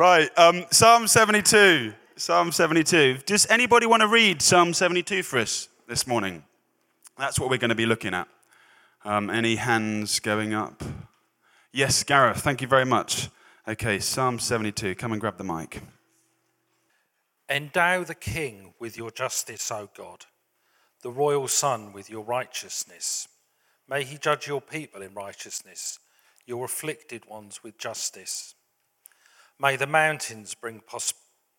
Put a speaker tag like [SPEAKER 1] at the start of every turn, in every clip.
[SPEAKER 1] Right, um, Psalm 72. Psalm 72. Does anybody want to read Psalm 72 for us this morning? That's what we're going to be looking at. Um, any hands going up? Yes, Gareth, thank you very much. Okay, Psalm 72. Come and grab the mic.
[SPEAKER 2] Endow the king with your justice, O God, the royal son with your righteousness. May he judge your people in righteousness, your afflicted ones with justice. May the mountains bring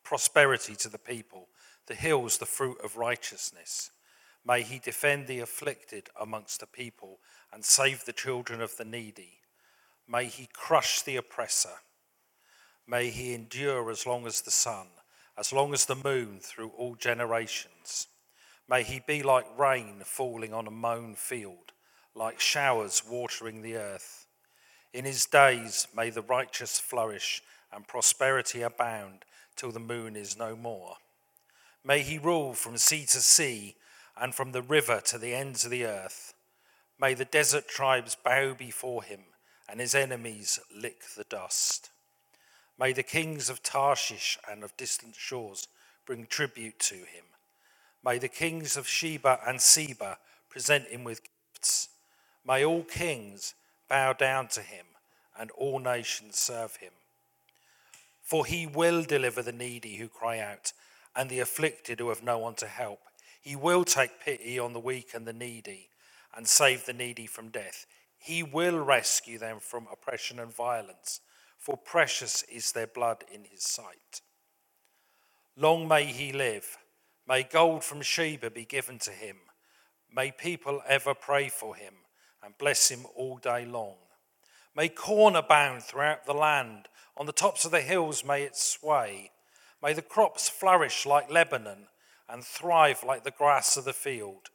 [SPEAKER 2] prosperity to the people, the hills the fruit of righteousness. May he defend the afflicted amongst the people and save the children of the needy. May he crush the oppressor. May he endure as long as the sun, as long as the moon through all generations. May he be like rain falling on a mown field, like showers watering the earth. In his days may the righteous flourish and prosperity abound till the moon is no more. May he rule from sea to sea and from the river to the ends of the earth. May the desert tribes bow before him and his enemies lick the dust. May the kings of Tarshish and of distant shores bring tribute to him. May the kings of Sheba and Seba present him with gifts. May all kings bow down to him and all nations serve him. For he will deliver the needy who cry out and the afflicted who have no one to help. He will take pity on the weak and the needy and save the needy from death. He will rescue them from oppression and violence, for precious is their blood in his sight. Long may he live. May gold from Sheba be given to him. May people ever pray for him and bless him all day long. May corn abound throughout the land on the tops of the hills may it sway. May the crops flourish like Lebanon and thrive like the grass of the field.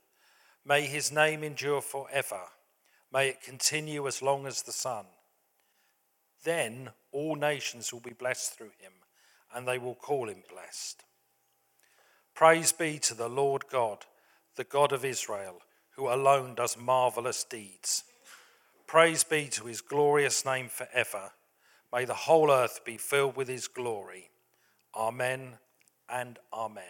[SPEAKER 2] May his name endure forever. May it continue as long as the sun. Then all nations will be blessed through him, and they will call him blessed. Praise be to the Lord God, the God of Israel, who alone does marvelous deeds. Praise be to his glorious name forever. May the whole earth be filled with his glory. Amen and amen.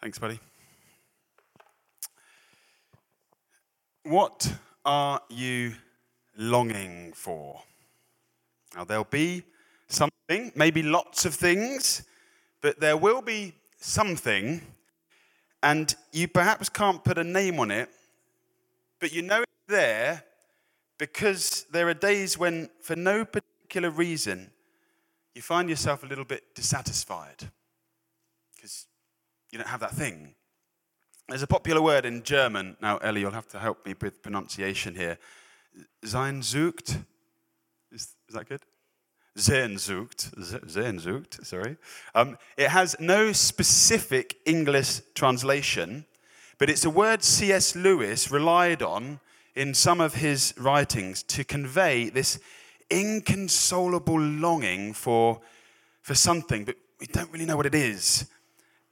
[SPEAKER 1] Thanks, buddy. What are you longing for? Now, there'll be something, maybe lots of things, but there will be something, and you perhaps can't put a name on it, but you know it's there because there are days when, for no particular reason, you find yourself a little bit dissatisfied because you don't have that thing. There's a popular word in German. Now, Ellie, you'll have to help me with pronunciation here. Sehnsucht. Is, is that good? Sehnsucht. Sehnsucht, sorry. Um, it has no specific English translation, but it's a word C.S. Lewis relied on in some of his writings to convey this inconsolable longing for, for something, but we don't really know what it is.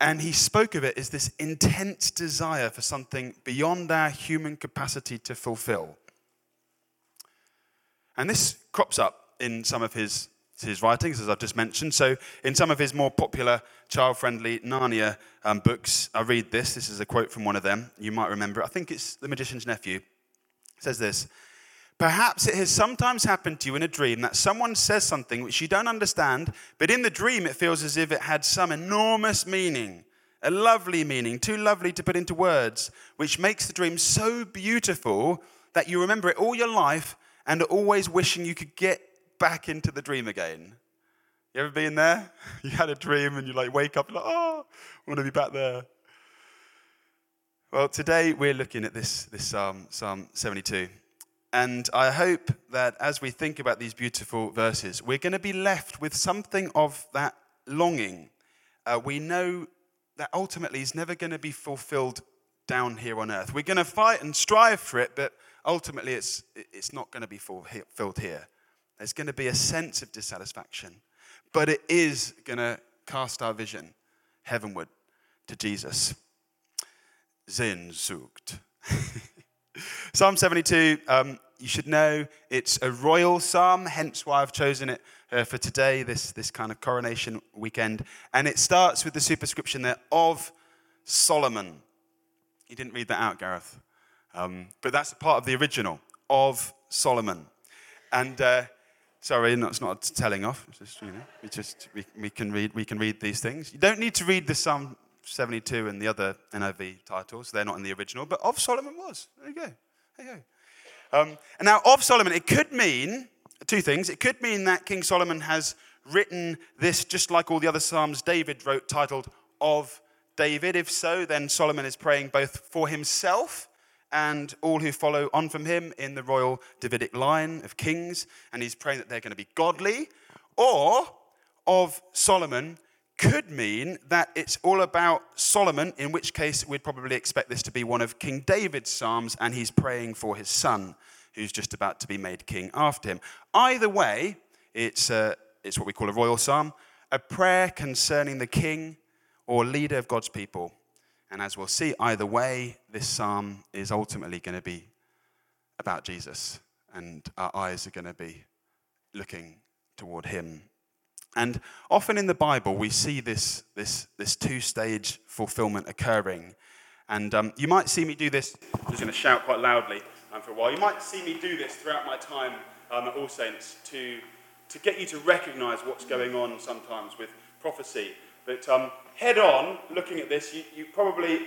[SPEAKER 1] And he spoke of it as this intense desire for something beyond our human capacity to fulfill. And this crops up in some of his, his writings, as I've just mentioned. So, in some of his more popular child friendly Narnia um, books, I read this. This is a quote from one of them. You might remember. I think it's The Magician's Nephew says this Perhaps it has sometimes happened to you in a dream that someone says something which you don't understand, but in the dream it feels as if it had some enormous meaning, a lovely meaning, too lovely to put into words, which makes the dream so beautiful that you remember it all your life and are always wishing you could get back into the dream again. You ever been there? You had a dream and you like wake up like, oh, I want to be back there. Well, today we're looking at this, this Psalm, Psalm 72. And I hope that as we think about these beautiful verses, we're going to be left with something of that longing. Uh, we know that ultimately is never going to be fulfilled down here on earth. We're going to fight and strive for it, but ultimately it's, it's not going to be fulfilled here. There's going to be a sense of dissatisfaction, but it is going to cast our vision heavenward to Jesus. Sehnsucht. Psalm 72, um, you should know it's a royal psalm, hence why I've chosen it uh, for today, this, this kind of coronation weekend. And it starts with the superscription there of Solomon. You didn't read that out, Gareth. Um, but that's part of the original, of Solomon. And uh, sorry, no, it's not telling off. Just, you know, we just we, we, can read we can read these things. You don't need to read the Psalm 72 and the other NIV titles. They're not in the original, but of Solomon was. There you go. There you go. Um, and now, of Solomon, it could mean two things. It could mean that King Solomon has written this just like all the other Psalms David wrote, titled Of David. If so, then Solomon is praying both for himself and all who follow on from him in the royal Davidic line of kings, and he's praying that they're going to be godly, or of Solomon could mean that it's all about Solomon, in which case we'd probably expect this to be one of King David's psalms, and he's praying for his son, who's just about to be made king after him. Either way, it's, uh, it's what we call a royal psalm, a prayer concerning the king or leader of God's people. And as we'll see, either way, this psalm is ultimately going to be about Jesus, and our eyes are going to be looking toward him and often in the Bible, we see this, this, this two stage fulfillment occurring. And um, you might see me do this, I'm just going to shout quite loudly um, for a while. You might see me do this throughout my time um, at All Saints to, to get you to recognize what's going on sometimes with prophecy. But um, head on, looking at this, you, you probably,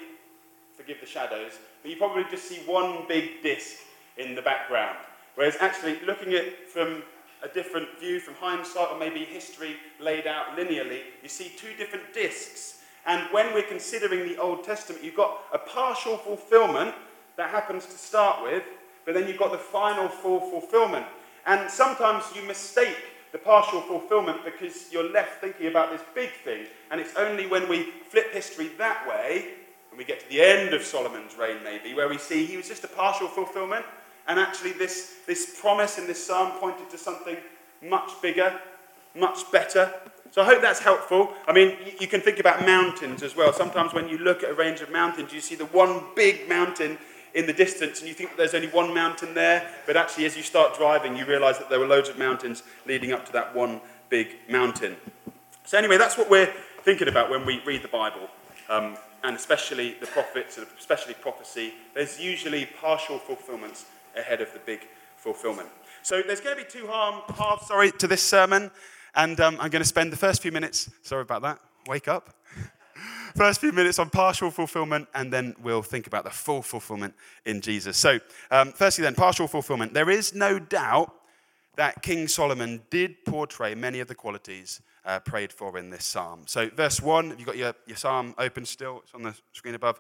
[SPEAKER 1] forgive the shadows, but you probably just see one big disc in the background. Whereas actually, looking at from a different view from hindsight or maybe history laid out linearly, you see two different discs. And when we're considering the Old Testament, you've got a partial fulfillment that happens to start with, but then you've got the final full fulfillment. And sometimes you mistake the partial fulfillment because you're left thinking about this big thing. And it's only when we flip history that way, and we get to the end of Solomon's reign, maybe, where we see he was just a partial fulfillment, and actually, this, this promise in this psalm pointed to something much bigger, much better. So I hope that's helpful. I mean, you can think about mountains as well. Sometimes when you look at a range of mountains, you see the one big mountain in the distance and you think that there's only one mountain there, but actually, as you start driving, you realize that there were loads of mountains leading up to that one big mountain. So, anyway, that's what we're thinking about when we read the Bible. Um, and especially the prophets, and especially prophecy, there's usually partial fulfillments ahead of the big fulfillment. So there's going to be two harm, halves, sorry, to this sermon, and um, I'm going to spend the first few minutes, sorry about that, wake up. first few minutes on partial fulfillment, and then we'll think about the full fulfillment in Jesus. So, um, firstly, then, partial fulfillment. There is no doubt that King Solomon did portray many of the qualities uh, prayed for in this psalm. So, verse 1, have you got your, your psalm open still? It's on the screen above.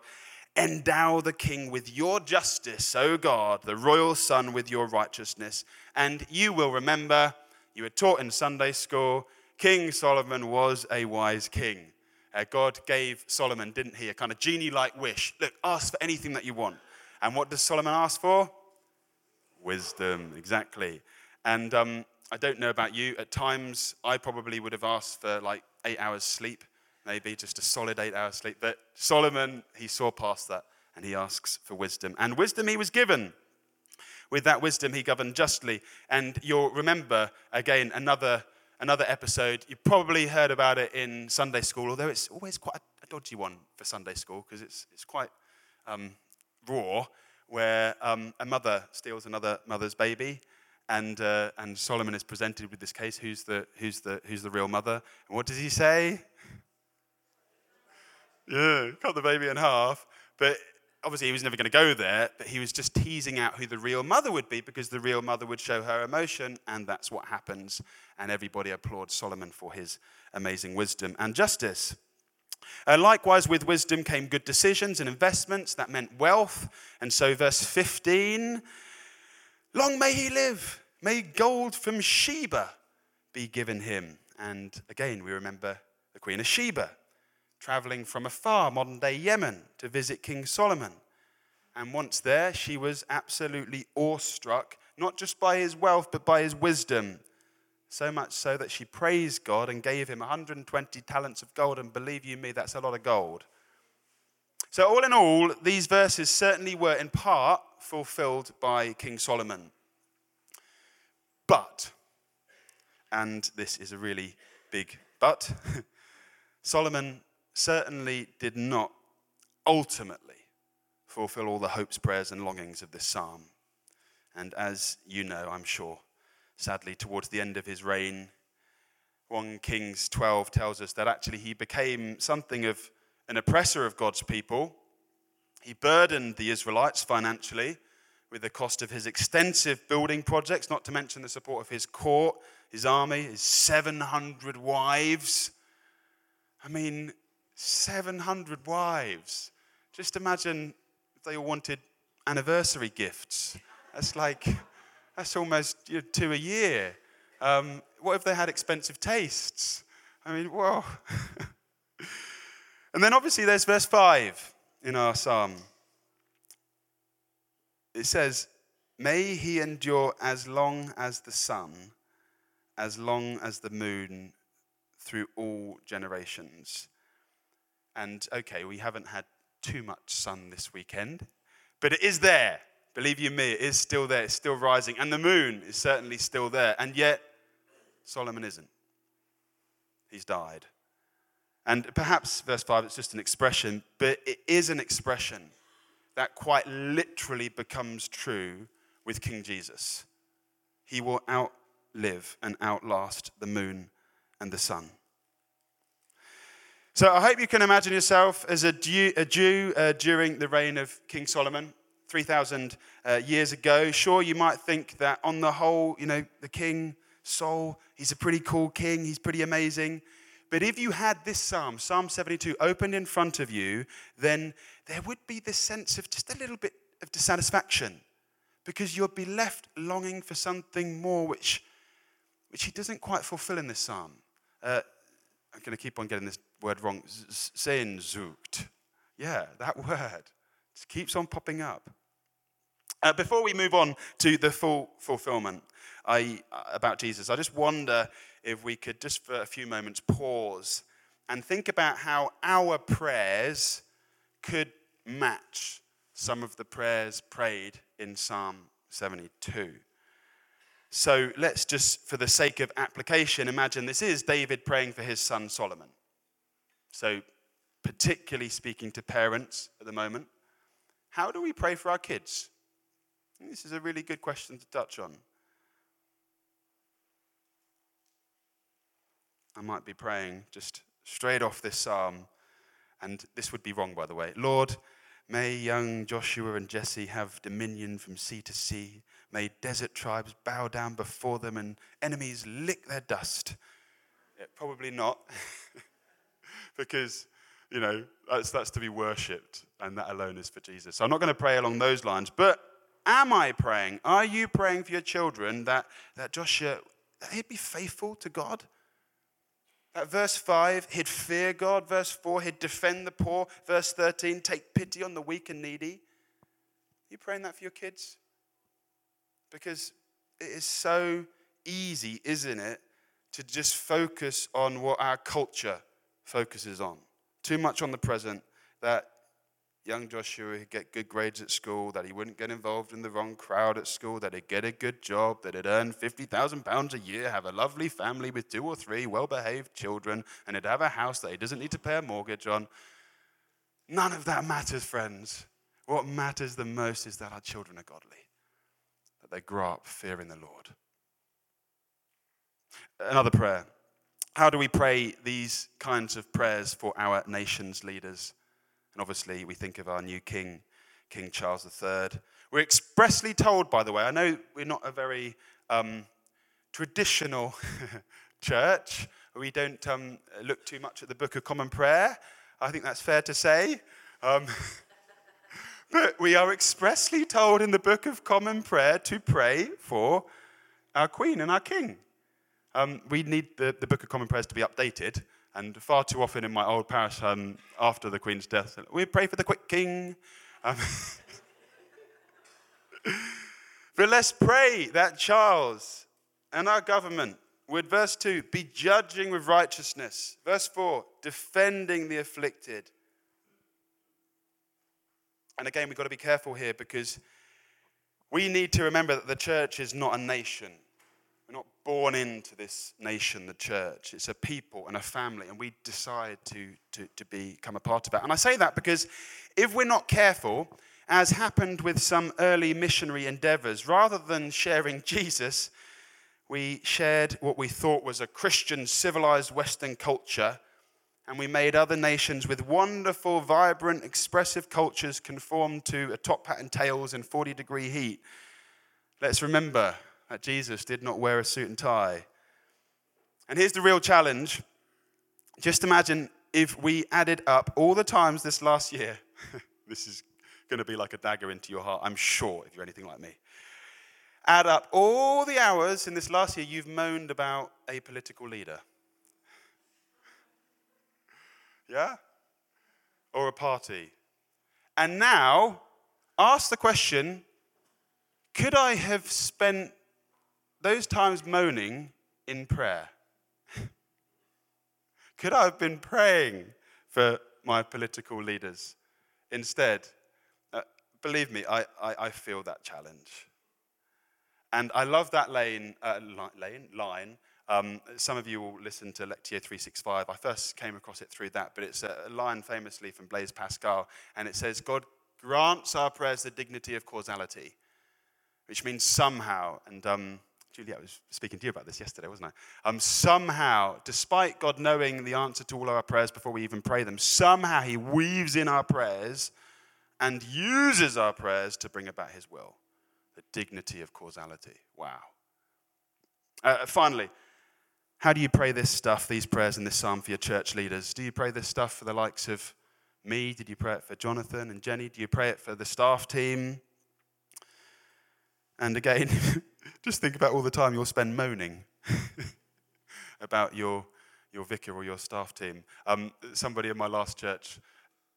[SPEAKER 1] Endow the king with your justice, O God, the royal son with your righteousness. And you will remember, you were taught in Sunday school, King Solomon was a wise king. Uh, God gave Solomon, didn't he, a kind of genie like wish. Look, ask for anything that you want. And what does Solomon ask for? Wisdom, exactly. And um, I don't know about you, at times I probably would have asked for like eight hours sleep maybe just a solid eight hours sleep. But Solomon, he saw past that and he asks for wisdom. And wisdom he was given. With that wisdom, he governed justly. And you'll remember, again, another, another episode. You probably heard about it in Sunday school, although it's always quite a, a dodgy one for Sunday school because it's, it's quite um, raw, where um, a mother steals another mother's baby. And, uh, and Solomon is presented with this case who's the, who's, the, who's the real mother? And what does he say? Yeah, cut the baby in half. But obviously, he was never going to go there, but he was just teasing out who the real mother would be because the real mother would show her emotion, and that's what happens. And everybody applauds Solomon for his amazing wisdom and justice. Uh, likewise, with wisdom came good decisions and investments. That meant wealth. And so, verse 15 Long may he live, may gold from Sheba be given him. And again, we remember the Queen of Sheba traveling from afar, modern day Yemen, to visit King Solomon. And once there, she was absolutely awestruck, not just by his wealth, but by his wisdom. So much so that she praised God and gave him 120 talents of gold. And believe you me, that's a lot of gold. So, all in all, these verses certainly were in part fulfilled by King Solomon. But, and this is a really big but, Solomon certainly did not ultimately fulfill all the hopes, prayers, and longings of this psalm. And as you know, I'm sure, sadly, towards the end of his reign, 1 Kings 12 tells us that actually he became something of an oppressor of God's people. He burdened the Israelites financially with the cost of his extensive building projects, not to mention the support of his court, his army, his 700 wives. I mean, 700 wives. Just imagine if they all wanted anniversary gifts. That's like, that's almost you know, two a year. Um, what if they had expensive tastes? I mean, whoa. and then obviously there's verse 5 in our psalm. It says, May he endure as long as the sun, as long as the moon, through all generations. And okay, we haven't had too much sun this weekend, but it is there. Believe you me, it is still there. It's still rising. And the moon is certainly still there. And yet, Solomon isn't. He's died. And perhaps verse 5 it's just an expression, but it is an expression that quite literally becomes true with King Jesus. He will outlive and outlast the moon and the sun. So I hope you can imagine yourself as a Jew, a Jew uh, during the reign of King Solomon, 3,000 uh, years ago. Sure, you might think that on the whole, you know, the king, Saul, he's a pretty cool king, he's pretty amazing. But if you had this psalm, Psalm 72, opened in front of you, then there would be this sense of just a little bit of dissatisfaction because you'd be left longing for something more, which, which he doesn't quite fulfill in this psalm. Uh, I'm going to keep on getting this word wrong. Sehnsucht. Yeah, that word. Keeps on popping up. Uh, before we move on to the full fulfillment I, uh, about Jesus, I just wonder if we could just for a few moments pause and think about how our prayers could match some of the prayers prayed in Psalm 72. So let's just, for the sake of application, imagine this is David praying for his son Solomon. So, particularly speaking to parents at the moment, how do we pray for our kids? This is a really good question to touch on. I might be praying just straight off this psalm, and this would be wrong, by the way. Lord, may young Joshua and Jesse have dominion from sea to sea. May desert tribes bow down before them and enemies lick their dust. Yeah, probably not, because, you know, that's, that's to be worshipped, and that alone is for Jesus. So I'm not going to pray along those lines, but am I praying? Are you praying for your children that, that Joshua, that he'd be faithful to God? At verse 5, he'd fear God. Verse 4, he'd defend the poor. Verse 13, take pity on the weak and needy. Are you praying that for your kids? Because it is so easy, isn't it, to just focus on what our culture focuses on. Too much on the present, that young Joshua would get good grades at school, that he wouldn't get involved in the wrong crowd at school, that he'd get a good job, that he'd earn £50,000 a year, have a lovely family with two or three well behaved children, and he'd have a house that he doesn't need to pay a mortgage on. None of that matters, friends. What matters the most is that our children are godly, they grow up fearing the Lord. Another prayer. How do we pray these kinds of prayers for our nation's leaders? And obviously, we think of our new king, King Charles III. We're expressly told, by the way, I know we're not a very um, traditional church. We don't um, look too much at the Book of Common Prayer. I think that's fair to say. Um, but we are expressly told in the Book of Common Prayer to pray for our Queen and our King. Um, we need the, the Book of Common Prayers to be updated. And far too often in my old parish, um, after the Queen's death, we pray for the quick king. Um, but let's pray that Charles and our government would, verse 2, be judging with righteousness. Verse 4, defending the afflicted. And again, we've got to be careful here because we need to remember that the church is not a nation. We're not born into this nation, the church. It's a people and a family, and we decide to, to, to become a part of it. And I say that because if we're not careful, as happened with some early missionary endeavors, rather than sharing Jesus, we shared what we thought was a Christian, civilized Western culture, and we made other nations with wonderful, vibrant, expressive cultures conform to a top hat and tails in 40 degree heat. Let's remember that Jesus did not wear a suit and tie. And here's the real challenge just imagine if we added up all the times this last year, this is going to be like a dagger into your heart, I'm sure, if you're anything like me. Add up all the hours in this last year you've moaned about a political leader. Yeah? Or a party. And now, ask the question could I have spent those times moaning in prayer? Could I have been praying for my political leaders instead? Uh, believe me, I, I, I, feel that challenge. And I love that lane, uh, lane line. Um, some of you will listen to Lectio 365. I first came across it through that, but it's a line famously from Blaise Pascal, and it says, God grants our prayers the dignity of causality, which means somehow, and um, Juliet was speaking to you about this yesterday, wasn't I? Um, somehow, despite God knowing the answer to all our prayers before we even pray them, somehow He weaves in our prayers and uses our prayers to bring about His will. The dignity of causality. Wow. Uh, finally, how do you pray this stuff, these prayers in this psalm for your church leaders? Do you pray this stuff for the likes of me? Did you pray it for Jonathan and Jenny? Do you pray it for the staff team? And again, just think about all the time you'll spend moaning about your, your vicar or your staff team. Um, somebody in my last church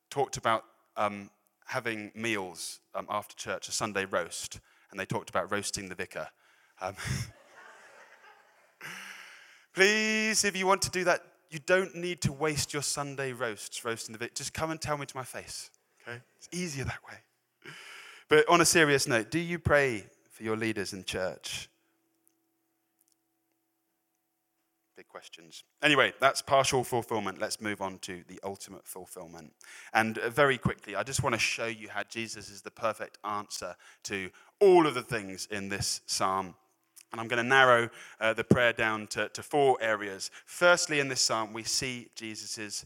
[SPEAKER 1] talked about um, having meals um, after church, a Sunday roast, and they talked about roasting the vicar. Please, if you want to do that, you don't need to waste your Sunday roasts roasting the vicar. Just come and tell me to my face. Okay? It's easier that way. But on a serious note, do you pray for your leaders in church? Big questions. Anyway, that's partial fulfillment. Let's move on to the ultimate fulfillment. And uh, very quickly, I just want to show you how Jesus is the perfect answer to all of the things in this psalm. And I'm going to narrow uh, the prayer down to, to four areas. Firstly, in this psalm, we see Jesus'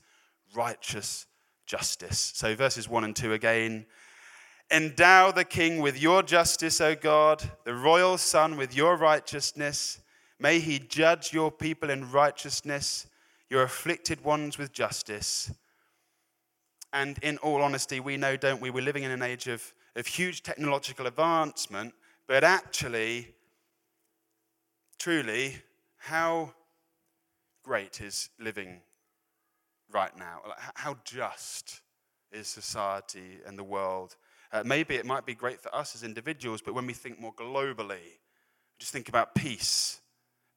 [SPEAKER 1] righteous justice. So, verses 1 and 2 again Endow the king with your justice, O God, the royal son with your righteousness. May he judge your people in righteousness, your afflicted ones with justice. And in all honesty, we know, don't we? We're living in an age of, of huge technological advancement, but actually, truly, how great is living right now? How just is society and the world? Uh, maybe it might be great for us as individuals, but when we think more globally, just think about peace.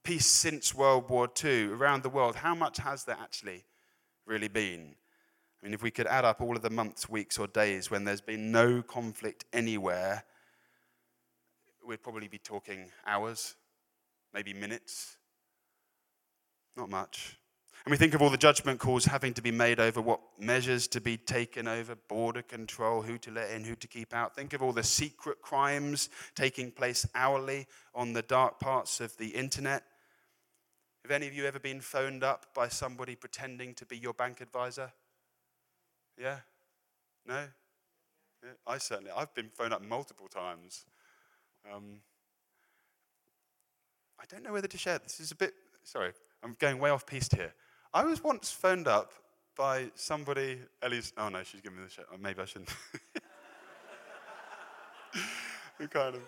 [SPEAKER 1] Peace since World War II around the world, how much has there actually really been? I mean, if we could add up all of the months, weeks, or days when there's been no conflict anywhere, we'd probably be talking hours, maybe minutes. Not much. And we think of all the judgment calls having to be made over what measures to be taken over, border control, who to let in, who to keep out. Think of all the secret crimes taking place hourly on the dark parts of the internet. Have any of you ever been phoned up by somebody pretending to be your bank advisor? Yeah? No? Yeah, I certainly, I've been phoned up multiple times. Um, I don't know whether to share. This is a bit, sorry, I'm going way off piste here. I was once phoned up by somebody, Ellie's, oh no, she's giving me the shit. Oh, maybe I shouldn't. kind of.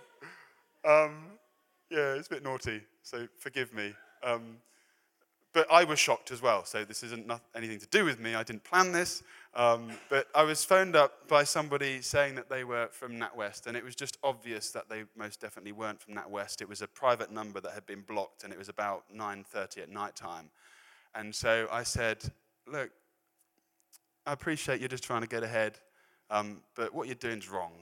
[SPEAKER 1] Um, yeah, it's a bit naughty, so forgive me. Um, but I was shocked as well, so this isn't anything to do with me. I didn't plan this. Um, but I was phoned up by somebody saying that they were from NatWest, and it was just obvious that they most definitely weren't from NatWest. It was a private number that had been blocked, and it was about 9.30 at night time. And so I said, Look, I appreciate you're just trying to get ahead, um, but what you're doing is wrong.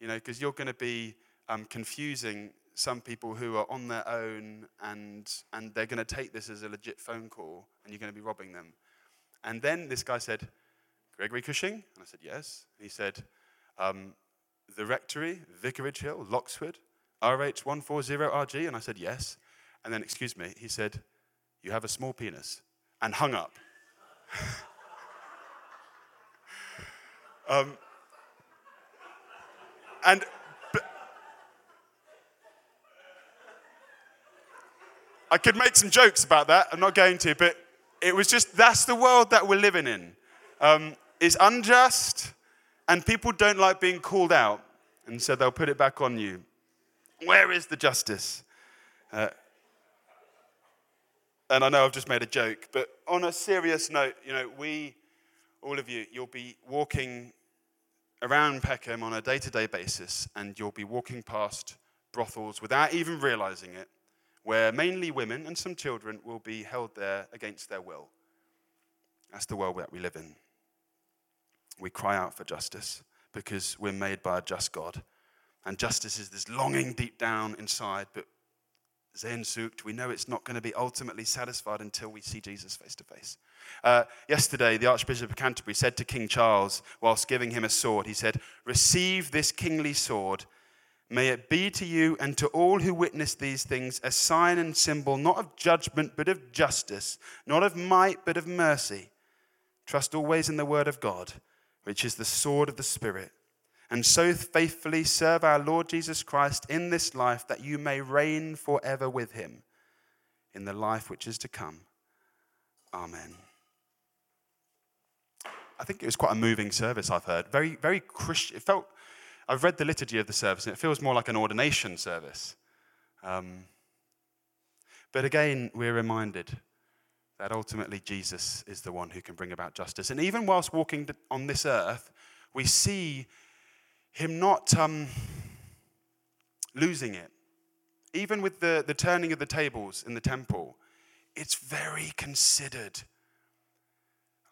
[SPEAKER 1] You know, because you're going to be um, confusing some people who are on their own and, and they're going to take this as a legit phone call and you're going to be robbing them. And then this guy said, Gregory Cushing? And I said, yes. he said, um, the rectory, Vicarage Hill, Loxwood, RH140RG? And I said, yes. And then, excuse me, he said, you have a small penis. And hung up. um, and I could make some jokes about that. I'm not going to, but it was just that's the world that we're living in. Um, it's unjust, and people don't like being called out, and so they'll put it back on you. Where is the justice? Uh, and I know I've just made a joke, but on a serious note, you know, we, all of you, you'll be walking around Peckham on a day to day basis, and you'll be walking past brothels without even realizing it where mainly women and some children will be held there against their will. That's the world that we live in. We cry out for justice because we're made by a just God. And justice is this longing deep down inside, but Sehnsucht, we know it's not going to be ultimately satisfied until we see Jesus face to face. Yesterday, the Archbishop of Canterbury said to King Charles, whilst giving him a sword, he said, Receive this kingly sword May it be to you and to all who witness these things a sign and symbol, not of judgment, but of justice, not of might, but of mercy. Trust always in the word of God, which is the sword of the Spirit, and so faithfully serve our Lord Jesus Christ in this life that you may reign forever with him in the life which is to come. Amen. I think it was quite a moving service, I've heard. Very, very Christian. It felt I've read the liturgy of the service, and it feels more like an ordination service. Um, but again, we're reminded that ultimately Jesus is the one who can bring about justice. And even whilst walking on this earth, we see him not um, losing it. Even with the, the turning of the tables in the temple, it's very considered.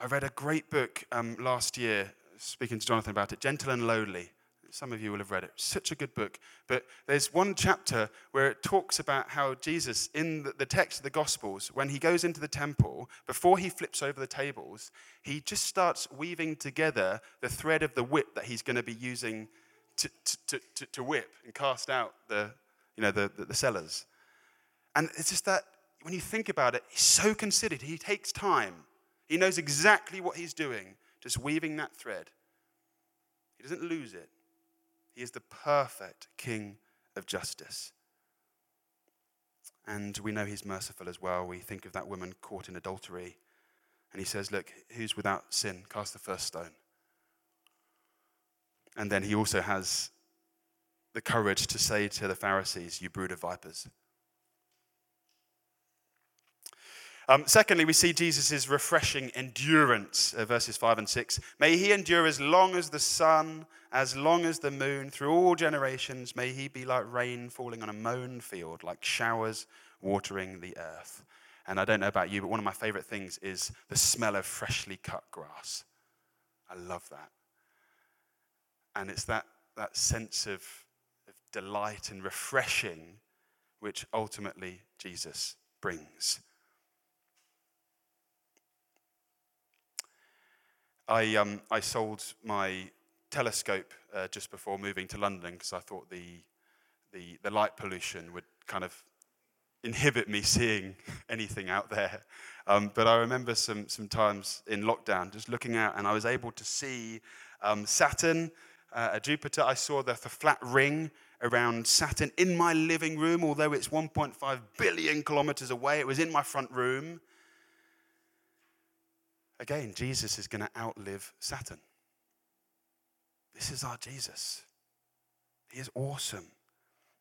[SPEAKER 1] I read a great book um, last year, speaking to Jonathan about it, Gentle and Lowly. Some of you will have read it. Such a good book. But there's one chapter where it talks about how Jesus, in the text of the Gospels, when he goes into the temple, before he flips over the tables, he just starts weaving together the thread of the whip that he's going to be using to, to, to, to whip and cast out the, you know, the, the, the sellers. And it's just that when you think about it, he's so considered. He takes time. He knows exactly what he's doing, just weaving that thread. He doesn't lose it. He is the perfect King of justice. And we know he's merciful as well. We think of that woman caught in adultery. And he says, Look, who's without sin? Cast the first stone. And then he also has the courage to say to the Pharisees, You brood of vipers. Um, secondly, we see Jesus' refreshing endurance, uh, verses 5 and 6. May he endure as long as the sun, as long as the moon, through all generations. May he be like rain falling on a mown field, like showers watering the earth. And I don't know about you, but one of my favorite things is the smell of freshly cut grass. I love that. And it's that, that sense of, of delight and refreshing which ultimately Jesus brings. I, um, I sold my telescope uh, just before moving to London because I thought the, the, the light pollution would kind of inhibit me seeing anything out there. Um, but I remember some, some times in lockdown just looking out and I was able to see um, Saturn, uh, Jupiter. I saw the, the flat ring around Saturn in my living room, although it's 1.5 billion kilometers away. It was in my front room. Again, Jesus is going to outlive Saturn. This is our Jesus. He is awesome.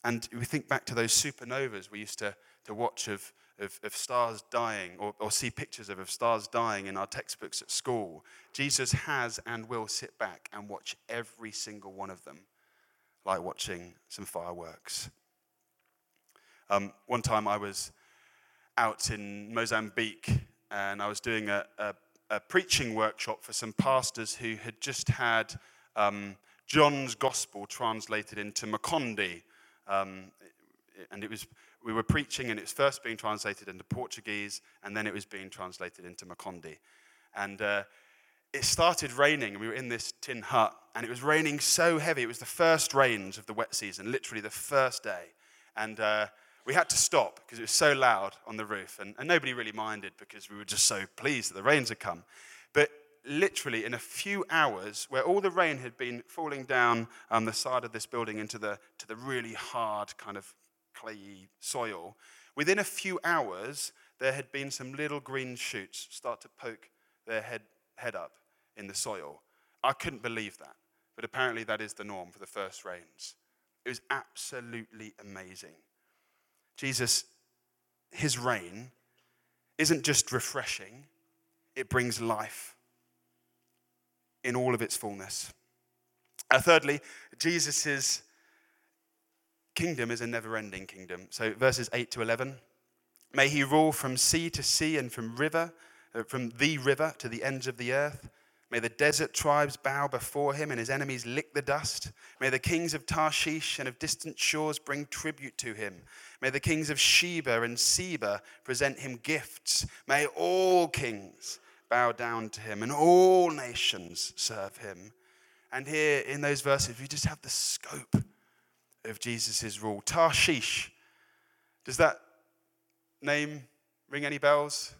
[SPEAKER 1] And we think back to those supernovas we used to, to watch of, of, of stars dying or, or see pictures of, of stars dying in our textbooks at school. Jesus has and will sit back and watch every single one of them, like watching some fireworks. Um, one time I was out in Mozambique and I was doing a, a a preaching workshop for some pastors who had just had um, John's Gospel translated into Makonde um, and it was, we were preaching, and it was first being translated into Portuguese, and then it was being translated into Makonde. And uh, it started raining, and we were in this tin hut, and it was raining so heavy. It was the first rains of the wet season, literally the first day. And uh, we had to stop because it was so loud on the roof, and, and nobody really minded because we were just so pleased that the rains had come. But literally, in a few hours, where all the rain had been falling down on the side of this building into the, to the really hard kind of clayey soil, within a few hours, there had been some little green shoots start to poke their head, head up in the soil. I couldn't believe that, but apparently that is the norm for the first rains. It was absolutely amazing. Jesus, his reign isn't just refreshing, it brings life in all of its fullness. Uh, thirdly, Jesus' kingdom is a never ending kingdom. So, verses 8 to 11 May he rule from sea to sea and from river, uh, from the river to the ends of the earth. May the desert tribes bow before him and his enemies lick the dust. May the kings of Tarshish and of distant shores bring tribute to him. May the kings of Sheba and Seba present him gifts. May all kings bow down to him and all nations serve him. And here in those verses, we just have the scope of Jesus' rule. Tarshish, does that name ring any bells?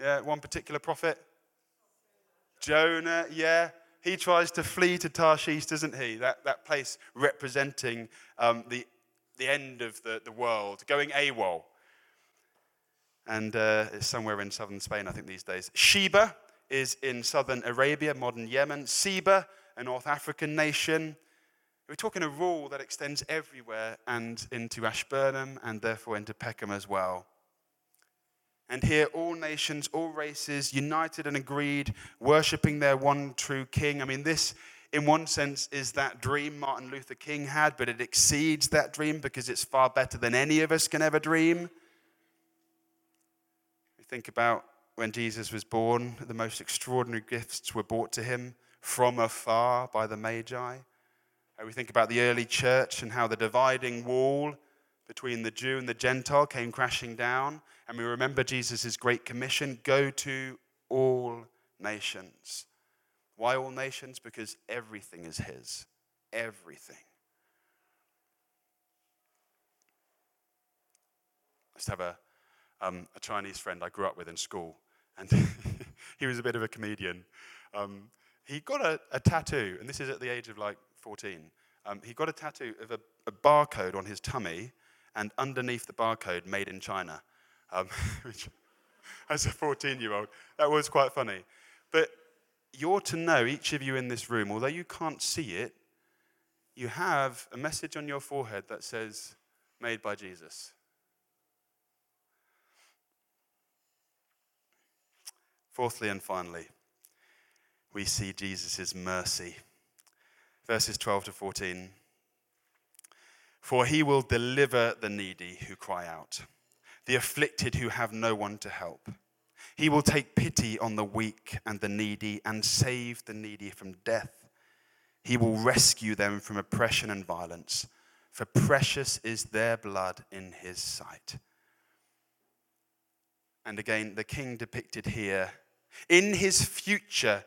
[SPEAKER 1] Yeah, one particular prophet? Jonah, yeah. He tries to flee to Tarshish, doesn't he? That, that place representing um, the, the end of the, the world, going AWOL. And uh, it's somewhere in southern Spain, I think, these days. Sheba is in southern Arabia, modern Yemen. Seba, a North African nation. We're talking a rule that extends everywhere and into Ashburnham and therefore into Peckham as well. And here, all nations, all races, united and agreed, worshipping their one true king. I mean, this, in one sense, is that dream Martin Luther King had, but it exceeds that dream because it's far better than any of us can ever dream. We think about when Jesus was born, the most extraordinary gifts were brought to him from afar by the Magi. We think about the early church and how the dividing wall between the Jew and the Gentile came crashing down. And we remember Jesus' great commission go to all nations. Why all nations? Because everything is His. Everything. I used to have a, um, a Chinese friend I grew up with in school, and he was a bit of a comedian. Um, he got a, a, tattoo, and this is at the age of like 14. Um, he got a tattoo of a, a barcode on his tummy and underneath the barcode, made in China. Um, as a 14 year old, that was quite funny. But you're to know, each of you in this room, although you can't see it, you have a message on your forehead that says, Made by Jesus. Fourthly and finally, we see Jesus' mercy. Verses 12 to 14. For he will deliver the needy who cry out, the afflicted who have no one to help. He will take pity on the weak and the needy and save the needy from death. He will rescue them from oppression and violence, for precious is their blood in his sight. And again, the king depicted here in his future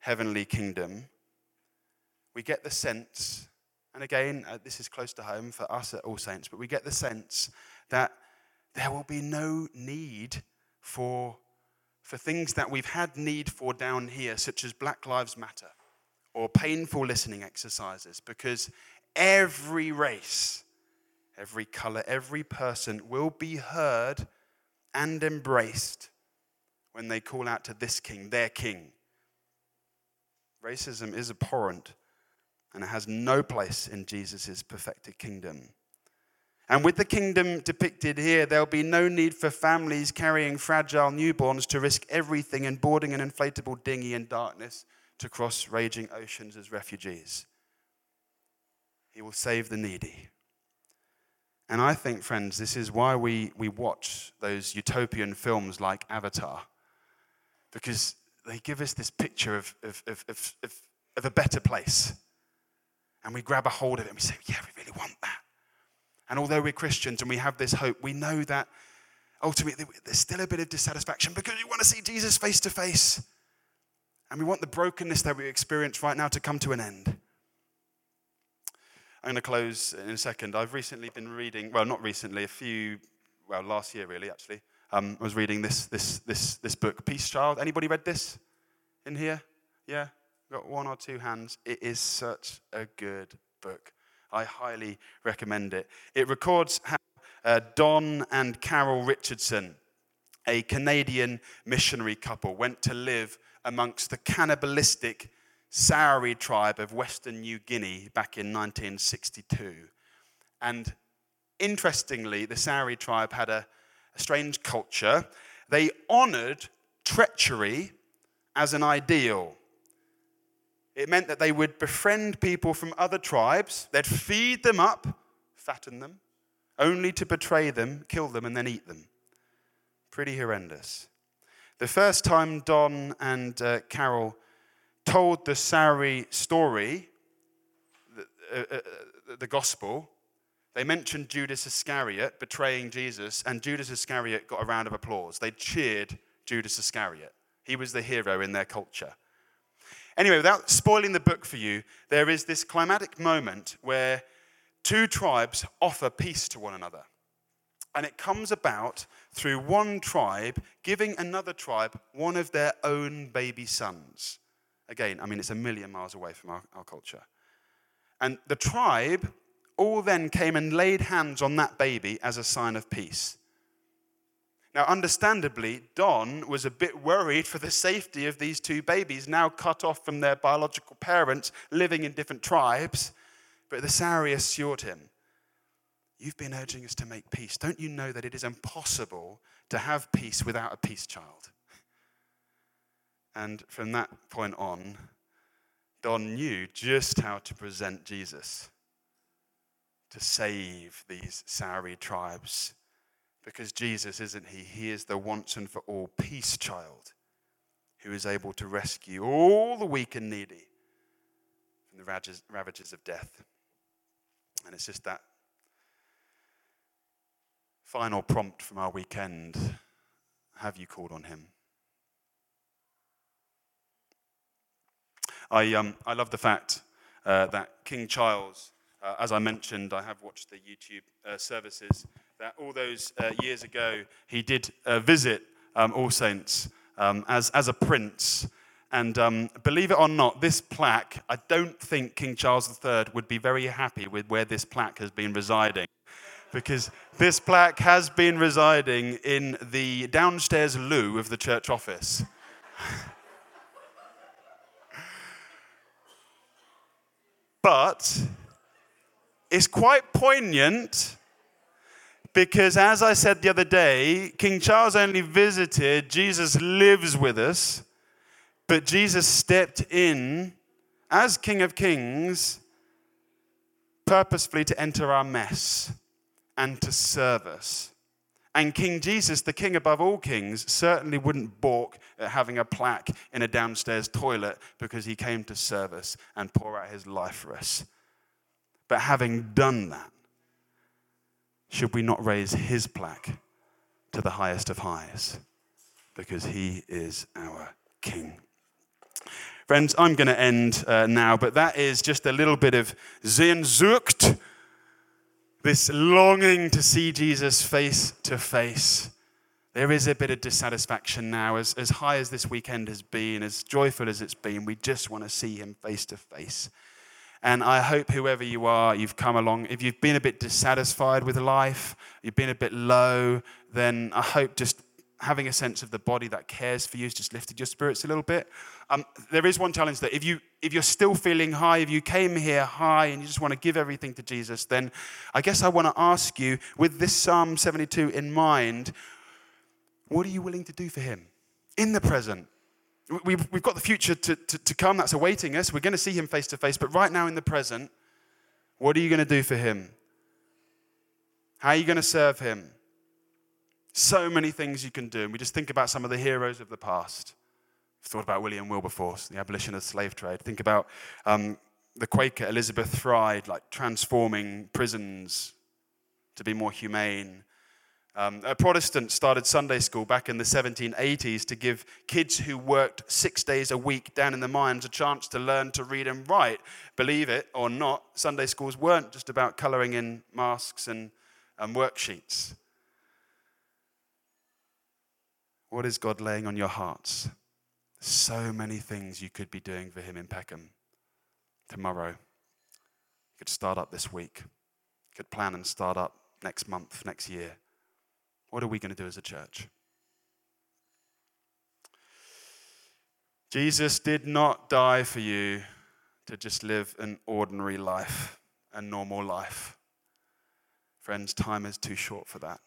[SPEAKER 1] heavenly kingdom, we get the sense and again, uh, this is close to home for us at All Saints, but we get the sense that there will be no need for, for things that we've had need for down here, such as Black Lives Matter or painful listening exercises, because every race, every color, every person will be heard and embraced when they call out to this king, their king. Racism is abhorrent and it has no place in Jesus' perfected kingdom. And with the kingdom depicted here, there'll be no need for families carrying fragile newborns to risk everything and boarding an inflatable dinghy in darkness to cross raging oceans as refugees. He will save the needy. And I think, friends, this is why we, we watch those utopian films like Avatar, because they give us this picture of, of, of, of, of a better place and we grab a hold of it and we say, Yeah, we really want that. And although we're Christians and we have this hope, we know that ultimately there's still a bit of dissatisfaction because we want to see Jesus face to face. And we want the brokenness that we experience right now to come to an end. I'm going to close in a second. I've recently been reading, well, not recently, a few, well, last year really, actually. Um, I was reading this, this, this, this book, Peace Child. Anybody read this in here? Yeah? Got one or two hands. It is such a good book. I highly recommend it. It records how uh, Don and Carol Richardson, a Canadian missionary couple, went to live amongst the cannibalistic Sawi tribe of Western New Guinea back in 1962. And interestingly, the Sawi tribe had a, a strange culture. They honored treachery as an ideal. It meant that they would befriend people from other tribes, they'd feed them up, fatten them, only to betray them, kill them, and then eat them. Pretty horrendous. The first time Don and uh, Carol told the Sawi story, the, uh, uh, uh, the gospel, they mentioned Judas Iscariot betraying Jesus, and Judas Iscariot got a round of applause. They cheered Judas Iscariot. He was the hero in their culture. Anyway, without spoiling the book for you, there is this climatic moment where two tribes offer peace to one another. And it comes about through one tribe giving another tribe one of their own baby sons. Again, I mean, it's a million miles away from our, our culture. And the tribe all then came and laid hands on that baby as a sign of peace. Now, understandably, Don was a bit worried for the safety of these two babies, now cut off from their biological parents, living in different tribes. But the Sawi assured him, You've been urging us to make peace. Don't you know that it is impossible to have peace without a peace child? And from that point on, Don knew just how to present Jesus to save these Sawi tribes. Because Jesus, isn't he? He is the once and for all peace child who is able to rescue all the weak and needy from the ravages of death. And it's just that final prompt from our weekend Have you called on him? I, um, I love the fact uh, that King Charles, uh, as I mentioned, I have watched the YouTube uh, services, that all those uh, years ago he did uh, visit um, All Saints um, as, as a prince. And um, believe it or not, this plaque, I don't think King Charles III would be very happy with where this plaque has been residing. Because this plaque has been residing in the downstairs loo of the church office. but it's quite poignant because, as I said the other day, King Charles only visited, Jesus lives with us. But Jesus stepped in as King of Kings purposefully to enter our mess and to serve us. And King Jesus, the king above all kings, certainly wouldn't balk at having a plaque in a downstairs toilet because he came to serve us and pour out his life for us. But having done that, should we not raise his plaque to the highest of highs? Because he is our king. Friends, I'm going to end uh, now, but that is just a little bit of Sehnsucht, this longing to see Jesus face to face. There is a bit of dissatisfaction now. As, as high as this weekend has been, as joyful as it's been, we just want to see him face to face. And I hope whoever you are, you've come along. If you've been a bit dissatisfied with life, you've been a bit low, then I hope just having a sense of the body that cares for you has just lifted your spirits a little bit. Um, there is one challenge that if you if you're still feeling high, if you came here high and you just want to give everything to Jesus, then I guess I want to ask you, with this Psalm 72 in mind, what are you willing to do for Him in the present? We've, we've got the future to, to, to come that's awaiting us. We're going to see Him face to face, but right now in the present, what are you going to do for Him? How are you going to serve Him? So many things you can do. And we just think about some of the heroes of the past. I've thought about William Wilberforce, the abolition of the slave trade. Think about um, the Quaker Elizabeth Fry, like transforming prisons to be more humane. Um, a Protestant started Sunday school back in the 1780s to give kids who worked six days a week down in the mines a chance to learn to read and write. Believe it or not, Sunday schools weren't just about colouring in masks and, and worksheets. What is God laying on your hearts? So many things you could be doing for Him in Peckham tomorrow. You could start up this week. You could plan and start up next month, next year. What are we going to do as a church? Jesus did not die for you to just live an ordinary life, a normal life. Friends, time is too short for that.